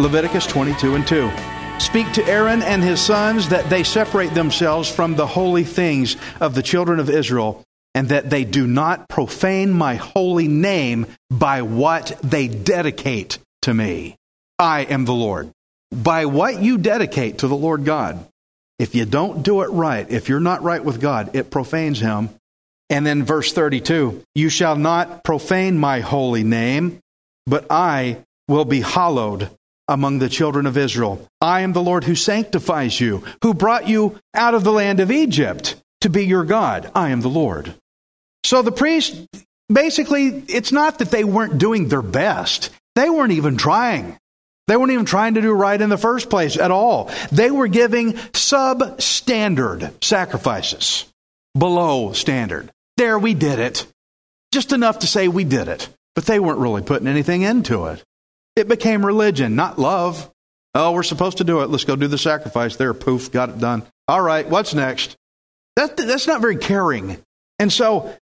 Leviticus 22 and 2. Speak to Aaron and his sons that they separate themselves from the holy things of the children of Israel, and that they do not profane my holy name by what they dedicate to me. I am the Lord. By what you dedicate to the Lord God. If you don't do it right, if you're not right with God, it profanes him. And then verse 32 You shall not profane my holy name, but I will be hallowed among the children of Israel. I am the Lord who sanctifies you, who brought you out of the land of Egypt to be your God. I am the Lord. So the priests, basically, it's not that they weren't doing their best, they weren't even trying. They weren't even trying to do right in the first place at all. They were giving substandard sacrifices, below standard. There, we did it. Just enough to say we did it. But they weren't really putting anything into it. It became religion, not love. Oh, we're supposed to do it. Let's go do the sacrifice. There, poof, got it done. All right, what's next? That, that's not very caring. And so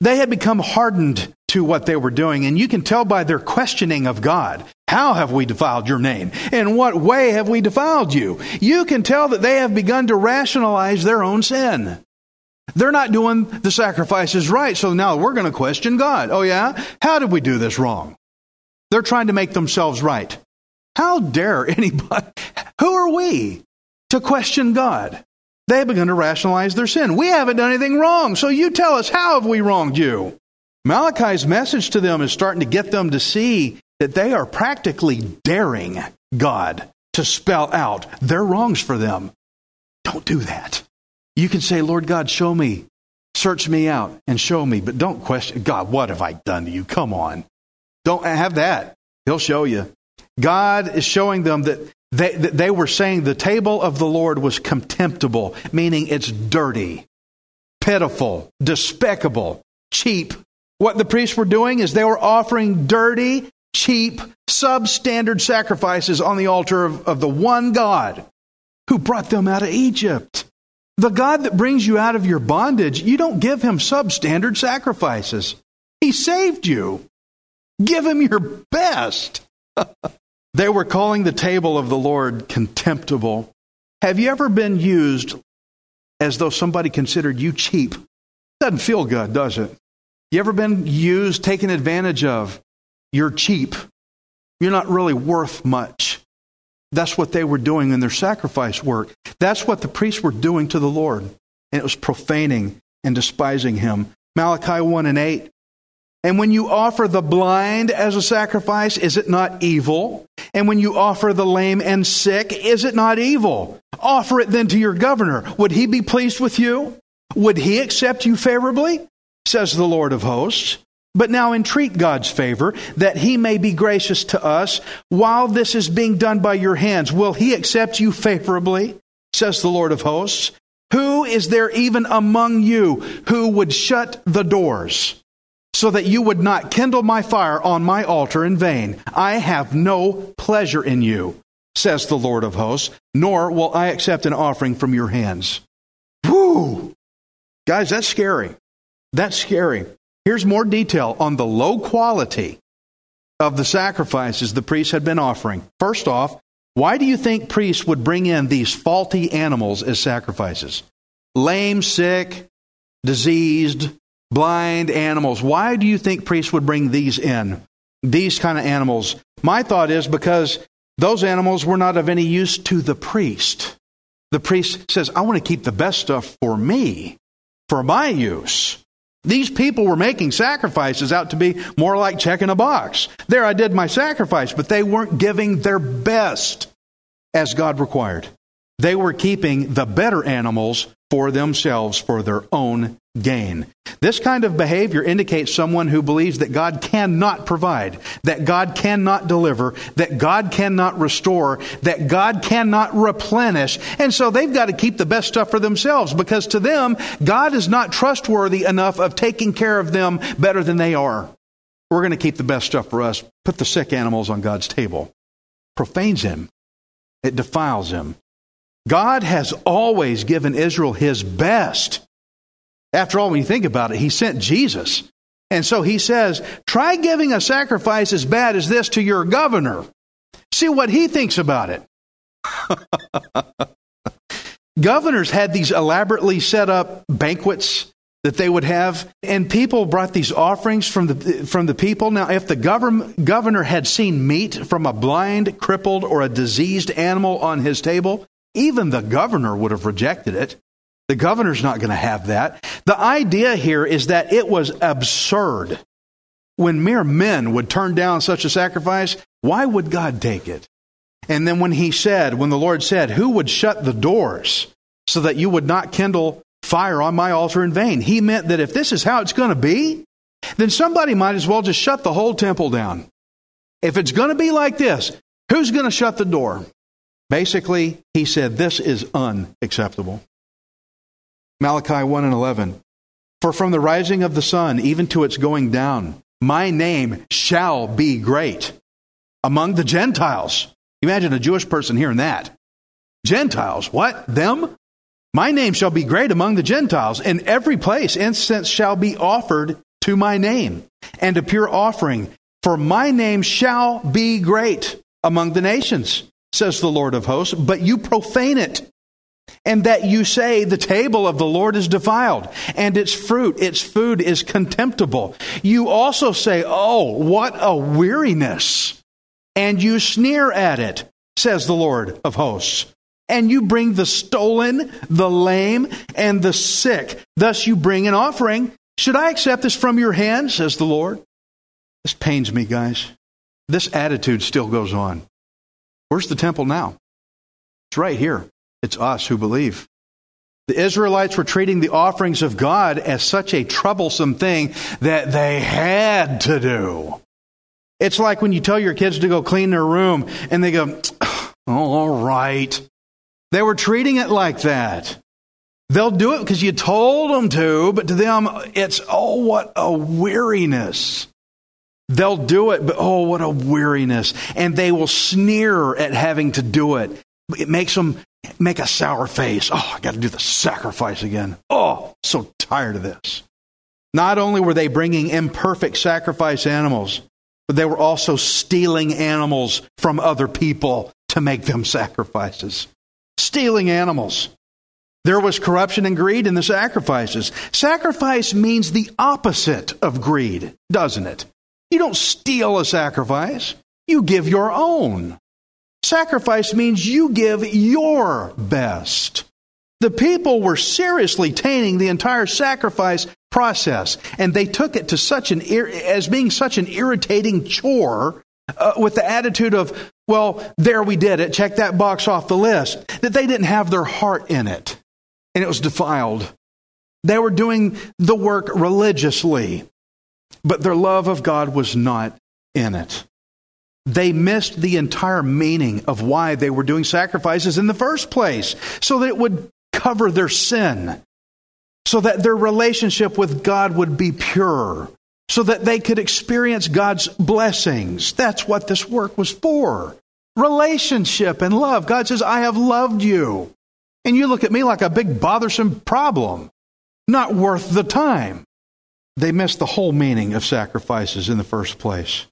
they had become hardened to what they were doing. And you can tell by their questioning of God how have we defiled your name? In what way have we defiled you? You can tell that they have begun to rationalize their own sin. They're not doing the sacrifices right, so now we're going to question God. Oh, yeah? How did we do this wrong? They're trying to make themselves right. How dare anybody? Who are we to question God? They begun to rationalize their sin. We haven't done anything wrong, so you tell us, how have we wronged you? Malachi's message to them is starting to get them to see that they are practically daring God to spell out their wrongs for them. Don't do that. You can say, Lord God, show me, search me out and show me, but don't question, God, what have I done to you? Come on. Don't have that. He'll show you. God is showing them that they, that they were saying the table of the Lord was contemptible, meaning it's dirty, pitiful, despicable, cheap. What the priests were doing is they were offering dirty, cheap, substandard sacrifices on the altar of, of the one God who brought them out of Egypt. The God that brings you out of your bondage, you don't give him substandard sacrifices. He saved you. Give him your best. they were calling the table of the Lord contemptible. Have you ever been used as though somebody considered you cheap? Doesn't feel good, does it? You ever been used, taken advantage of? You're cheap. You're not really worth much. That's what they were doing in their sacrifice work. That's what the priests were doing to the Lord. And it was profaning and despising him. Malachi 1 and 8. And when you offer the blind as a sacrifice, is it not evil? And when you offer the lame and sick, is it not evil? Offer it then to your governor. Would he be pleased with you? Would he accept you favorably? Says the Lord of hosts. But now entreat God's favor that he may be gracious to us while this is being done by your hands. Will he accept you favorably? Says the Lord of hosts. Who is there even among you who would shut the doors so that you would not kindle my fire on my altar in vain? I have no pleasure in you, says the Lord of hosts, nor will I accept an offering from your hands. Whoo! Guys, that's scary. That's scary. Here's more detail on the low quality of the sacrifices the priests had been offering. First off, why do you think priests would bring in these faulty animals as sacrifices? Lame, sick, diseased, blind animals. Why do you think priests would bring these in? These kind of animals. My thought is because those animals were not of any use to the priest. The priest says, I want to keep the best stuff for me, for my use. These people were making sacrifices out to be more like checking a box. There, I did my sacrifice, but they weren't giving their best as God required. They were keeping the better animals for themselves for their own gain. This kind of behavior indicates someone who believes that God cannot provide, that God cannot deliver, that God cannot restore, that God cannot replenish. And so they've got to keep the best stuff for themselves because to them, God is not trustworthy enough of taking care of them better than they are. We're going to keep the best stuff for us. Put the sick animals on God's table. Profanes him. It defiles him. God has always given Israel his best. After all, when you think about it, he sent Jesus. And so he says, try giving a sacrifice as bad as this to your governor. See what he thinks about it. Governors had these elaborately set up banquets that they would have, and people brought these offerings from the, from the people. Now, if the govern, governor had seen meat from a blind, crippled, or a diseased animal on his table, even the governor would have rejected it. The governor's not going to have that. The idea here is that it was absurd. When mere men would turn down such a sacrifice, why would God take it? And then when he said, when the Lord said, Who would shut the doors so that you would not kindle fire on my altar in vain? He meant that if this is how it's going to be, then somebody might as well just shut the whole temple down. If it's going to be like this, who's going to shut the door? Basically, he said, This is unacceptable. Malachi 1 and 11. For from the rising of the sun even to its going down, my name shall be great among the Gentiles. Imagine a Jewish person hearing that. Gentiles, what? Them? My name shall be great among the Gentiles. In every place incense shall be offered to my name, and a pure offering. For my name shall be great among the nations says the Lord of hosts, but you profane it. And that you say the table of the Lord is defiled, and its fruit, its food is contemptible. You also say, Oh, what a weariness! And you sneer at it, says the Lord of hosts. And you bring the stolen, the lame, and the sick. Thus you bring an offering. Should I accept this from your hand, says the Lord? This pains me, guys. This attitude still goes on. Where's the temple now? It's right here. It's us who believe. The Israelites were treating the offerings of God as such a troublesome thing that they had to do. It's like when you tell your kids to go clean their room and they go, all right. They were treating it like that. They'll do it because you told them to, but to them, it's, oh, what a weariness. They'll do it, but oh, what a weariness. And they will sneer at having to do it. It makes them make a sour face. Oh, I got to do the sacrifice again. Oh, so tired of this. Not only were they bringing imperfect sacrifice animals, but they were also stealing animals from other people to make them sacrifices. Stealing animals. There was corruption and greed in the sacrifices. Sacrifice means the opposite of greed, doesn't it? You don't steal a sacrifice, you give your own. Sacrifice means you give your best. The people were seriously tainting the entire sacrifice process, and they took it to such an as being such an irritating chore uh, with the attitude of, well, there we did it, check that box off the list, that they didn't have their heart in it, and it was defiled. They were doing the work religiously but their love of God was not in it. They missed the entire meaning of why they were doing sacrifices in the first place, so that it would cover their sin, so that their relationship with God would be pure, so that they could experience God's blessings. That's what this work was for. Relationship and love. God says, I have loved you. And you look at me like a big bothersome problem, not worth the time they miss the whole meaning of sacrifices in the first place.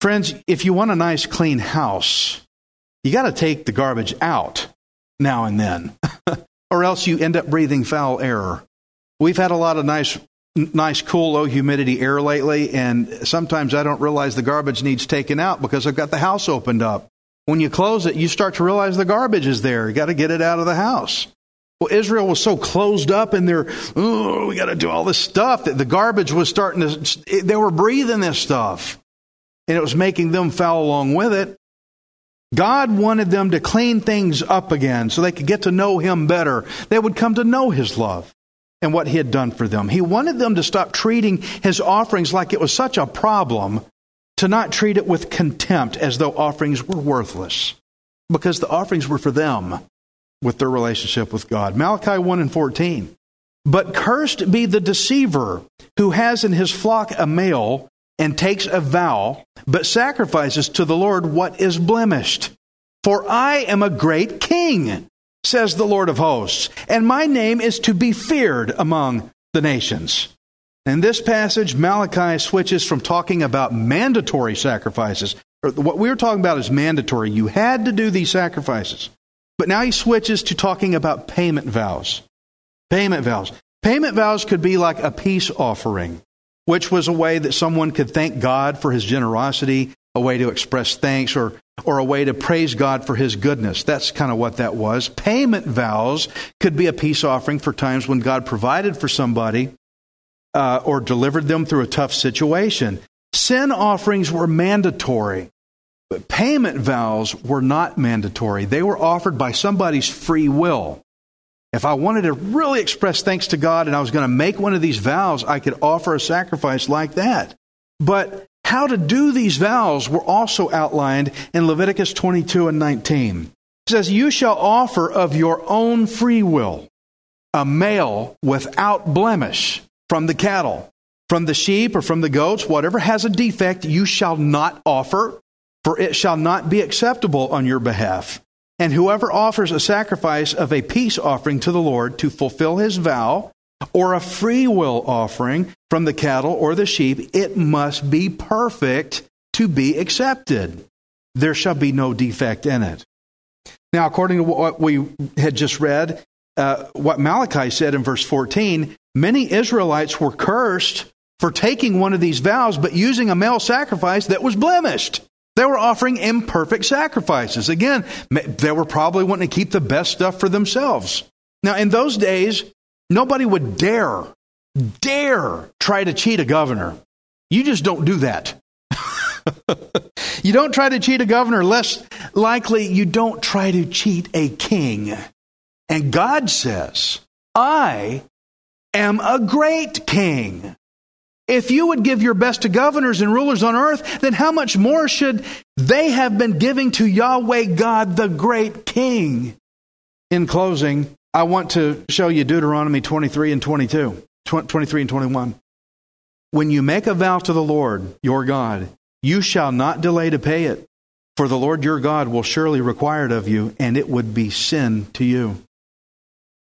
Friends, if you want a nice clean house, you got to take the garbage out now and then, or else you end up breathing foul air. We've had a lot of nice, nice, cool, low humidity air lately, and sometimes I don't realize the garbage needs taken out because I've got the house opened up. When you close it, you start to realize the garbage is there. You got to get it out of the house. Well, Israel was so closed up in their, oh, we got to do all this stuff that the garbage was starting to, they were breathing this stuff. And it was making them foul along with it. God wanted them to clean things up again so they could get to know Him better. They would come to know His love and what He had done for them. He wanted them to stop treating His offerings like it was such a problem, to not treat it with contempt as though offerings were worthless, because the offerings were for them with their relationship with God. Malachi 1 and 14. But cursed be the deceiver who has in his flock a male and takes a vow, but sacrifices to the Lord what is blemished. For I am a great king, says the Lord of hosts, and my name is to be feared among the nations. In this passage, Malachi switches from talking about mandatory sacrifices. What we were talking about is mandatory. You had to do these sacrifices. But now he switches to talking about payment vows. Payment vows. Payment vows could be like a peace offering, which was a way that someone could thank God for his generosity, a way to express thanks, or, or a way to praise God for his goodness. That's kind of what that was. Payment vows could be a peace offering for times when God provided for somebody uh, or delivered them through a tough situation. Sin offerings were mandatory. But payment vows were not mandatory. They were offered by somebody's free will. If I wanted to really express thanks to God and I was going to make one of these vows, I could offer a sacrifice like that. But how to do these vows were also outlined in Leviticus 22 and 19. It says, You shall offer of your own free will a male without blemish from the cattle, from the sheep or from the goats, whatever has a defect, you shall not offer for it shall not be acceptable on your behalf. And whoever offers a sacrifice of a peace offering to the Lord to fulfill his vow, or a free will offering from the cattle or the sheep, it must be perfect to be accepted. There shall be no defect in it. Now, according to what we had just read, uh, what Malachi said in verse 14, many Israelites were cursed for taking one of these vows, but using a male sacrifice that was blemished. They were offering imperfect sacrifices. Again, they were probably wanting to keep the best stuff for themselves. Now, in those days, nobody would dare, dare try to cheat a governor. You just don't do that. you don't try to cheat a governor, less likely you don't try to cheat a king. And God says, I am a great king. If you would give your best to governors and rulers on earth, then how much more should they have been giving to Yahweh God, the great King? In closing, I want to show you Deuteronomy 23 and 22, 23 and 21. When you make a vow to the Lord your God, you shall not delay to pay it, for the Lord your God will surely require it of you, and it would be sin to you.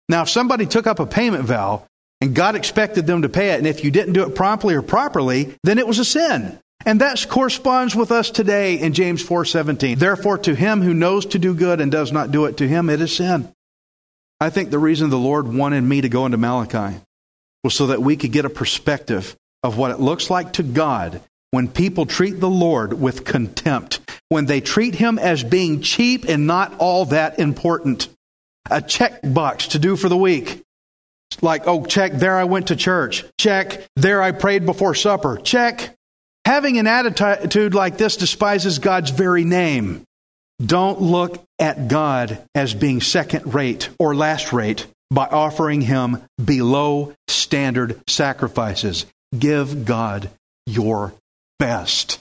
Now, if somebody took up a payment vow and God expected them to pay it. And if you didn't do it promptly or properly, then it was a sin. And that corresponds with us today in James 4:17. Therefore to him who knows to do good and does not do it to him it is sin. I think the reason the Lord wanted me to go into Malachi was so that we could get a perspective of what it looks like to God when people treat the Lord with contempt, when they treat him as being cheap and not all that important. A check box to do for the week. Like, oh, check, there I went to church. Check, there I prayed before supper. Check. Having an attitude like this despises God's very name. Don't look at God as being second rate or last rate by offering him below standard sacrifices. Give God your best.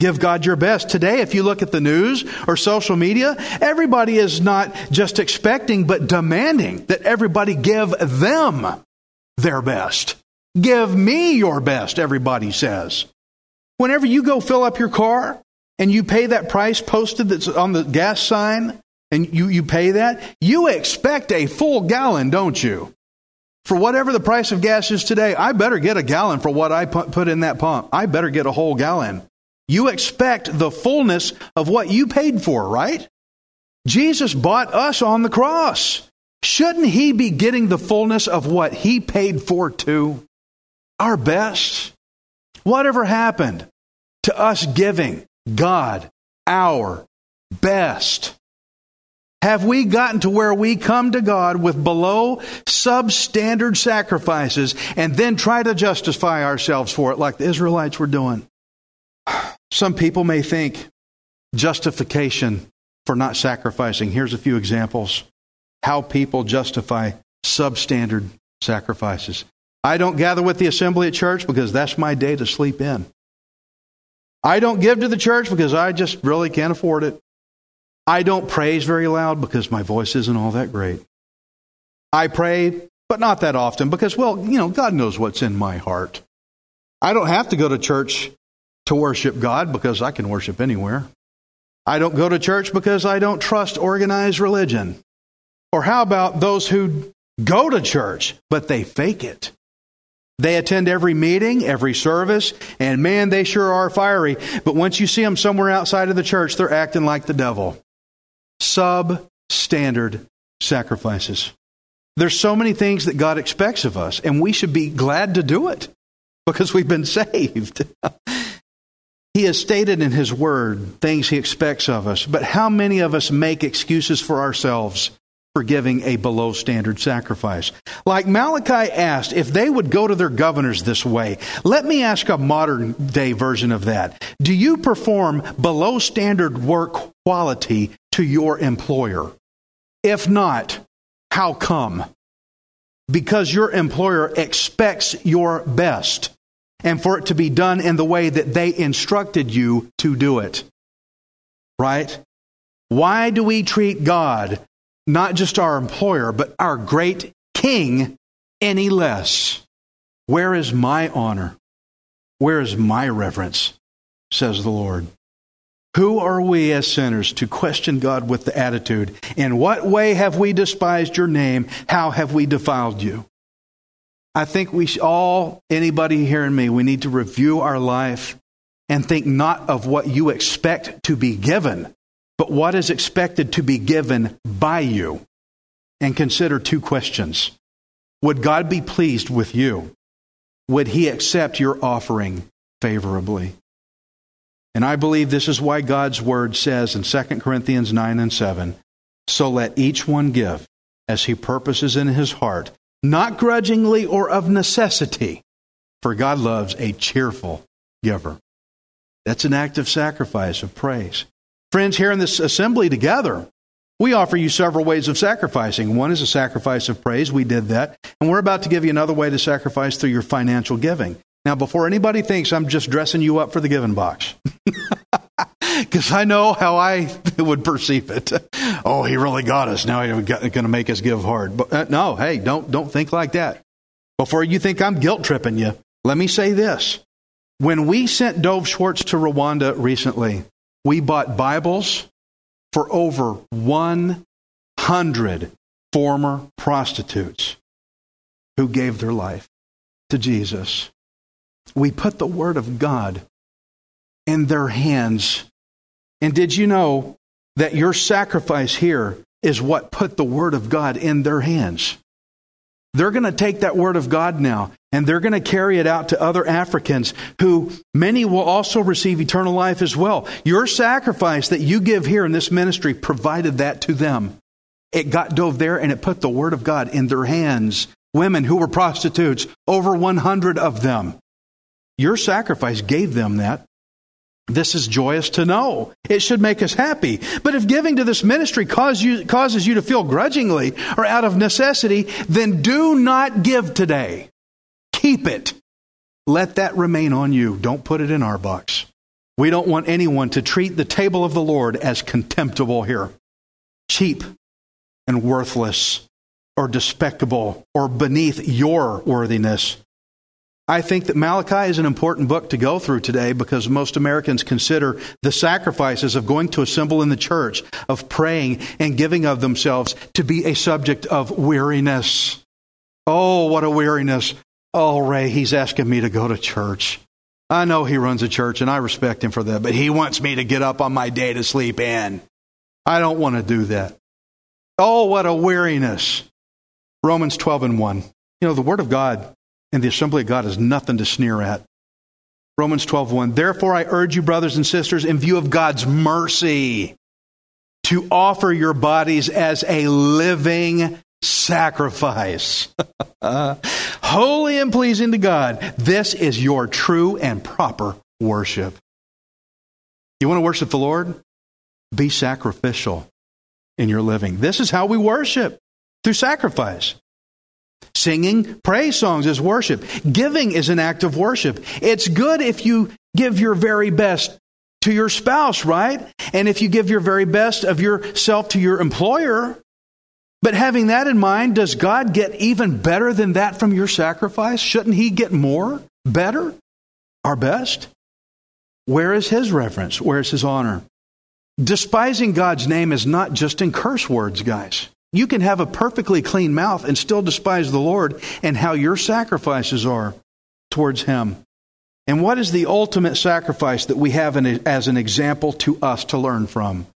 Give God your best. Today, if you look at the news or social media, everybody is not just expecting, but demanding that everybody give them their best. Give me your best, everybody says. Whenever you go fill up your car and you pay that price posted that's on the gas sign and you, you pay that, you expect a full gallon, don't you? For whatever the price of gas is today, I better get a gallon for what I put in that pump. I better get a whole gallon. You expect the fullness of what you paid for, right? Jesus bought us on the cross. Shouldn't he be getting the fullness of what he paid for too? Our best. Whatever happened to us giving God our best? Have we gotten to where we come to God with below substandard sacrifices and then try to justify ourselves for it like the Israelites were doing? Some people may think justification for not sacrificing. Here's a few examples how people justify substandard sacrifices. I don't gather with the assembly at church because that's my day to sleep in. I don't give to the church because I just really can't afford it. I don't praise very loud because my voice isn't all that great. I pray, but not that often because, well, you know, God knows what's in my heart. I don't have to go to church to worship God because I can worship anywhere. I don't go to church because I don't trust organized religion. Or how about those who go to church, but they fake it? They attend every meeting, every service, and man, they sure are fiery. But once you see them somewhere outside of the church, they're acting like the devil. Substandard sacrifices. There's so many things that God expects of us, and we should be glad to do it because we've been saved. He has stated in His Word things He expects of us, but how many of us make excuses for ourselves for giving a below standard sacrifice. Like Malachi asked if they would go to their governors this way. Let me ask a modern day version of that. Do you perform below standard work quality to your employer? If not, how come? Because your employer expects your best and for it to be done in the way that they instructed you to do it. Right? Why do we treat God not just our employer, but our great king any less. Where is my honor? Where is my reverence? says the Lord. Who are we as sinners to question God with the attitude, In what way have we despised your name? How have we defiled you? I think we all, anybody hearing me, we need to review our life and think not of what you expect to be given, but what is expected to be given by you. And consider two questions. Would God be pleased with you? Would he accept your offering favorably? And I believe this is why God's word says in 2 Corinthians 9 and 7 So let each one give as he purposes in his heart, not grudgingly or of necessity, for God loves a cheerful giver. That's an act of sacrifice, of praise. Friends, here in this assembly together, we offer you several ways of sacrificing. One is a sacrifice of praise. We did that. And we're about to give you another way to sacrifice through your financial giving. Now, before anybody thinks I'm just dressing you up for the giving box, because I know how I would perceive it. Oh, he really got us. Now he's going to make us give hard. But uh, no, hey, don't don't think like that. Before you think I'm guilt tripping you, let me say this: when we sent Dove Schwartz to Rwanda recently, we bought Bibles for over 100 former prostitutes who gave their life to Jesus. We put the Word of God in their hands. And did you know that your sacrifice here is what put the Word of God in their hands? They're going to take that word of God now and they're going to carry it out to other Africans who many will also receive eternal life as well. Your sacrifice that you give here in this ministry provided that to them. It got dove there and it put the word of God in their hands. Women who were prostitutes, over 100 of them. Your sacrifice gave them that. This is joyous to know. It should make us happy. But if giving to this ministry cause you, causes you to feel grudgingly or out of necessity, then do not give today. Keep it. Let that remain on you. Don't put it in our box. We don't want anyone to treat the table of the Lord as contemptible here, cheap and worthless or despicable or beneath your worthiness. I think that Malachi is an important book to go through today because most Americans consider the sacrifices of going to assemble in the church, of praying and giving of themselves to be a subject of weariness. Oh, what a weariness. Oh, Ray, he's asking me to go to church. I know he runs a church and I respect him for that, but he wants me to get up on my day to sleep in. I don't want to do that. Oh, what a weariness. Romans 12 and 1. You know, the Word of God and the assembly of God is nothing to sneer at. Romans 12:1 Therefore I urge you brothers and sisters in view of God's mercy to offer your bodies as a living sacrifice. Holy and pleasing to God. This is your true and proper worship. You want to worship the Lord? Be sacrificial in your living. This is how we worship through sacrifice. Singing praise songs is worship. Giving is an act of worship. It's good if you give your very best to your spouse, right? And if you give your very best of yourself to your employer. But having that in mind, does God get even better than that from your sacrifice? Shouldn't He get more, better, our best? Where is His reverence? Where is His honor? Despising God's name is not just in curse words, guys. You can have a perfectly clean mouth and still despise the Lord and how your sacrifices are towards Him. And what is the ultimate sacrifice that we have as an example to us to learn from?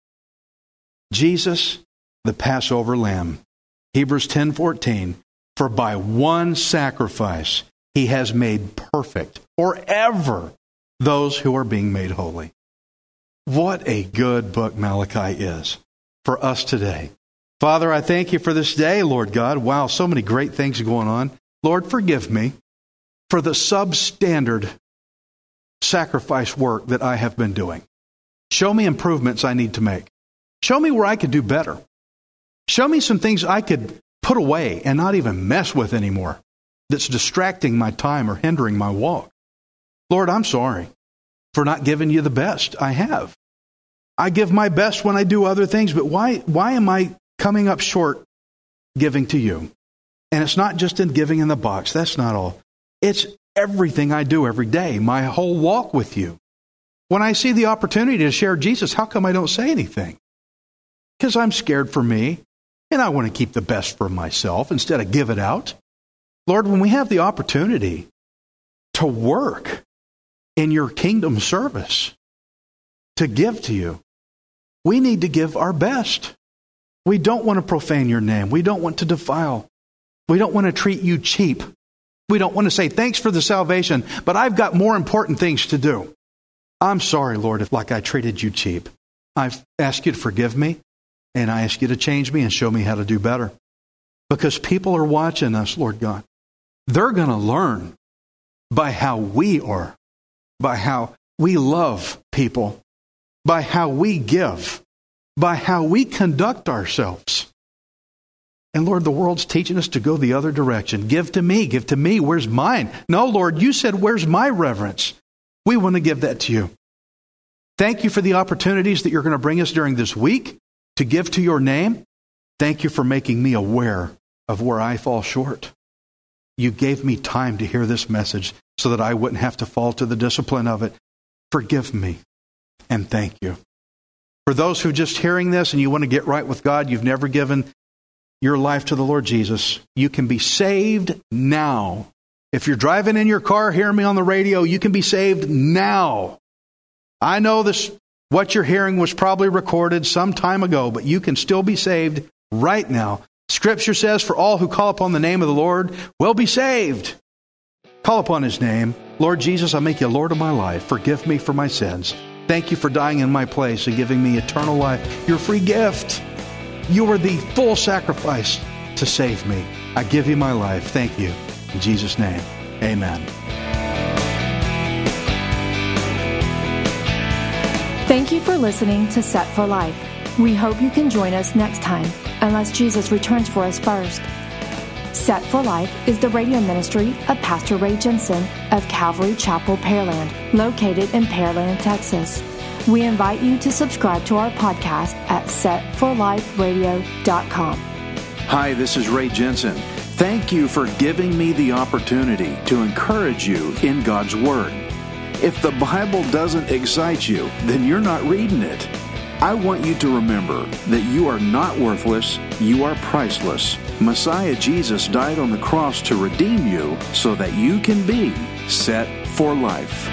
Jesus, the Passover lamb. Hebrews 10:14 For by one sacrifice he has made perfect forever those who are being made holy. What a good book Malachi is for us today. Father, I thank you for this day, Lord God. Wow, so many great things going on. Lord, forgive me for the substandard sacrifice work that I have been doing. Show me improvements I need to make. Show me where I could do better. Show me some things I could put away and not even mess with anymore that's distracting my time or hindering my walk. Lord, I'm sorry for not giving you the best I have. I give my best when I do other things, but why, why am I coming up short giving to you? And it's not just in giving in the box. That's not all. It's everything I do every day, my whole walk with you. When I see the opportunity to share Jesus, how come I don't say anything? Because I'm scared for me, and I want to keep the best for myself instead of give it out. Lord, when we have the opportunity to work in your kingdom service, to give to you, we need to give our best. We don't want to profane your name. We don't want to defile. We don't want to treat you cheap. We don't want to say, thanks for the salvation, but I've got more important things to do. I'm sorry, Lord, if like I treated you cheap. I ask you to forgive me, and I ask you to change me and show me how to do better. Because people are watching us, Lord God. They're going to learn by how we are, by how we love people, by how we give, by how we conduct ourselves. And Lord, the world's teaching us to go the other direction. Give to me, give to me. Where's mine? No, Lord, you said, Where's my reverence? We want to give that to you. Thank you for the opportunities that you're going to bring us during this week to give to your name. Thank you for making me aware of where I fall short. You gave me time to hear this message so that I wouldn't have to fall to the discipline of it. Forgive me and thank you. For those who are just hearing this and you want to get right with God, you've never given your life to the Lord Jesus, you can be saved now. If you're driving in your car, hear me on the radio, you can be saved now. I know this what you're hearing was probably recorded some time ago, but you can still be saved right now. Scripture says, For all who call upon the name of the Lord will be saved. Call upon his name. Lord Jesus, I make you Lord of my life. Forgive me for my sins. Thank you for dying in my place and giving me eternal life, your free gift. You are the full sacrifice to save me. I give you my life. Thank you. In Jesus' name, amen. Thank you for listening to Set for Life. We hope you can join us next time, unless Jesus returns for us first. Set for Life is the radio ministry of Pastor Ray Jensen of Calvary Chapel, Pearland, located in Pearland, Texas. We invite you to subscribe to our podcast at setforliferadio.com. Hi, this is Ray Jensen. Thank you for giving me the opportunity to encourage you in God's Word. If the Bible doesn't excite you, then you're not reading it. I want you to remember that you are not worthless, you are priceless. Messiah Jesus died on the cross to redeem you so that you can be set for life.